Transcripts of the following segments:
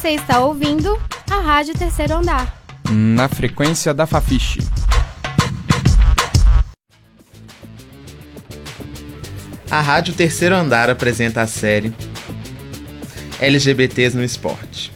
Você está ouvindo a Rádio Terceiro Andar. Na frequência da Fafiche. A Rádio Terceiro Andar apresenta a série LGBTs no Esporte.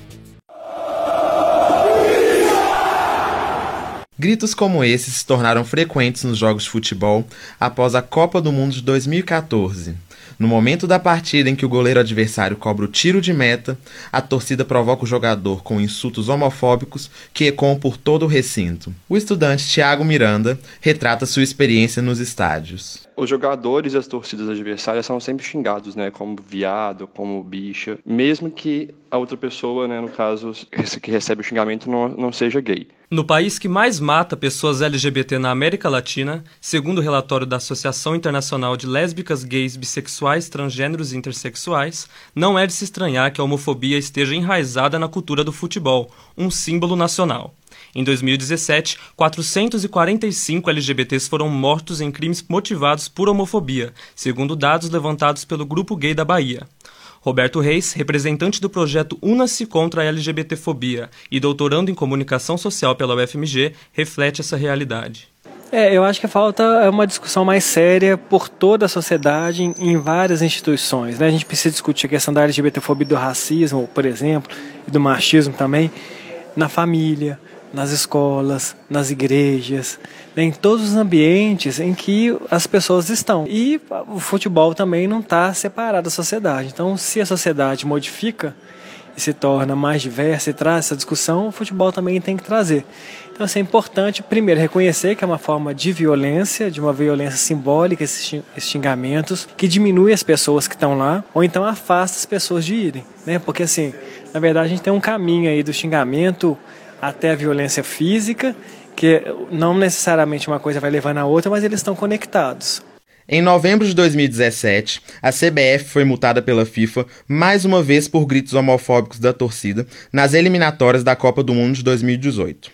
Gritos como esses se tornaram frequentes nos jogos de futebol após a Copa do Mundo de 2014. No momento da partida em que o goleiro adversário cobra o tiro de meta, a torcida provoca o jogador com insultos homofóbicos que ecoam por todo o recinto. O estudante Thiago Miranda retrata sua experiência nos estádios os jogadores e as torcidas adversárias são sempre xingados, né, como viado, como bicha, mesmo que a outra pessoa, né, no caso, que recebe o xingamento não, não seja gay. No país que mais mata pessoas LGBT na América Latina, segundo o relatório da Associação Internacional de Lésbicas, Gays, Bissexuais, Transgêneros e Intersexuais, não é de se estranhar que a homofobia esteja enraizada na cultura do futebol, um símbolo nacional. Em 2017, 445 LGBTs foram mortos em crimes motivados por homofobia, segundo dados levantados pelo Grupo Gay da Bahia. Roberto Reis, representante do projeto Una-se contra a LGBTfobia e doutorando em comunicação social pela UFMG, reflete essa realidade. É, eu acho que falta é uma discussão mais séria por toda a sociedade em, várias instituições. Né? A gente precisa discutir a questão da LGBTfobia e do racismo, por exemplo, e do machismo também, na família, nas escolas, nas igrejas, em todos os ambientes em que as pessoas estão. E o futebol também não está separado da sociedade. Então, se a sociedade modifica e se torna mais diversa e traz essa discussão, o futebol também tem que trazer. Então, assim, é importante, primeiro, reconhecer que é uma forma de violência, de uma violência simbólica, esses xingamentos, que diminui as pessoas que estão lá, ou então afasta as pessoas de irem. Né? Porque, assim, na verdade, a gente tem um caminho aí do xingamento até a violência física, que não necessariamente uma coisa vai levando a outra, mas eles estão conectados. Em novembro de 2017, a CBF foi multada pela FIFA mais uma vez por gritos homofóbicos da torcida nas eliminatórias da Copa do Mundo de 2018.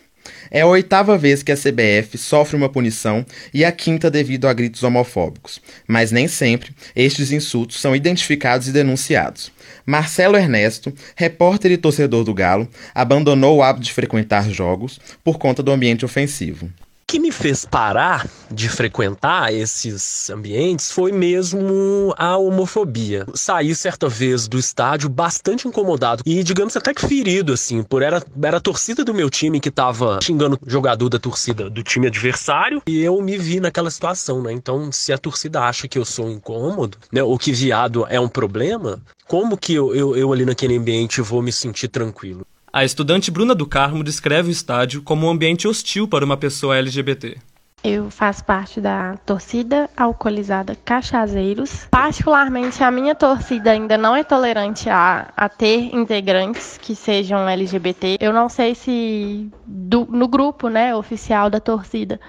É a oitava vez que a CBF sofre uma punição e a quinta devido a gritos homofóbicos, mas nem sempre estes insultos são identificados e denunciados. Marcelo Ernesto, repórter e torcedor do Galo, abandonou o hábito de frequentar jogos por conta do ambiente ofensivo que me fez parar de frequentar esses ambientes foi mesmo a homofobia. Saí certa vez do estádio bastante incomodado e, digamos, até que ferido, assim, por era, era a torcida do meu time que tava xingando o jogador da torcida do time adversário e eu me vi naquela situação, né? Então, se a torcida acha que eu sou incômodo, né, ou que viado é um problema, como que eu, eu, eu ali naquele ambiente vou me sentir tranquilo? A estudante Bruna do Carmo descreve o estádio como um ambiente hostil para uma pessoa LGBT. Eu faço parte da torcida alcoolizada Cachazeiros. Particularmente, a minha torcida ainda não é tolerante a, a ter integrantes que sejam LGBT. Eu não sei se do, no grupo né, oficial da torcida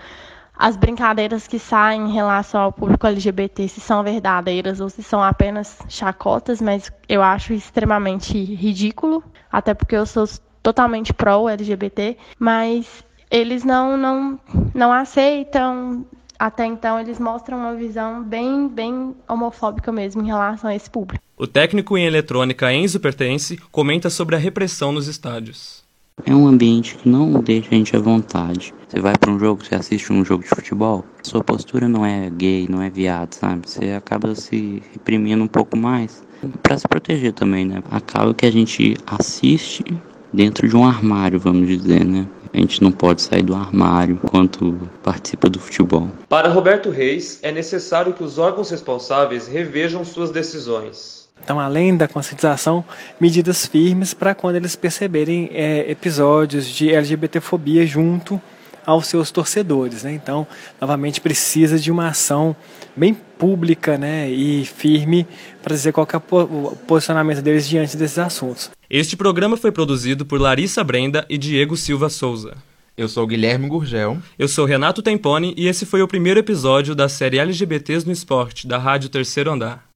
as brincadeiras que saem em relação ao público LGBT se são verdadeiras ou se são apenas chacotas, mas eu acho extremamente ridículo, até porque eu sou totalmente pró-LGBT, mas eles não, não, não aceitam. Até então, eles mostram uma visão bem, bem homofóbica mesmo em relação a esse público. O técnico em eletrônica Enzo Pertence comenta sobre a repressão nos estádios. É um ambiente que não deixa a gente à vontade. Você vai para um jogo, você assiste um jogo de futebol, sua postura não é gay, não é viado, sabe? Você acaba se reprimindo um pouco mais para se proteger também, né? Acaba que a gente assiste dentro de um armário, vamos dizer, né? A gente não pode sair do armário enquanto participa do futebol. Para Roberto Reis, é necessário que os órgãos responsáveis revejam suas decisões. Então, além da conscientização, medidas firmes para quando eles perceberem é, episódios de LGBTfobia junto aos seus torcedores. Né? Então, novamente, precisa de uma ação bem pública né, e firme para dizer qual é o posicionamento deles diante desses assuntos. Este programa foi produzido por Larissa Brenda e Diego Silva Souza. Eu sou Guilherme Gurgel. Eu sou Renato Tempone e esse foi o primeiro episódio da série LGBTs no Esporte, da Rádio Terceiro Andar.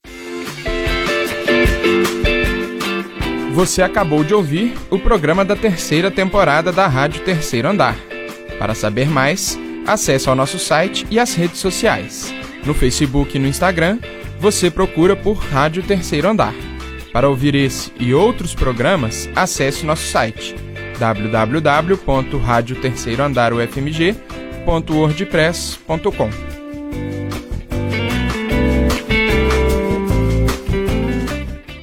Você acabou de ouvir o programa da terceira temporada da Rádio Terceiro Andar. Para saber mais, acesse ao nosso site e as redes sociais. No Facebook e no Instagram, você procura por Rádio Terceiro Andar. Para ouvir esse e outros programas, acesse nosso site www.radioterceiroandarufmg.wordpress.com.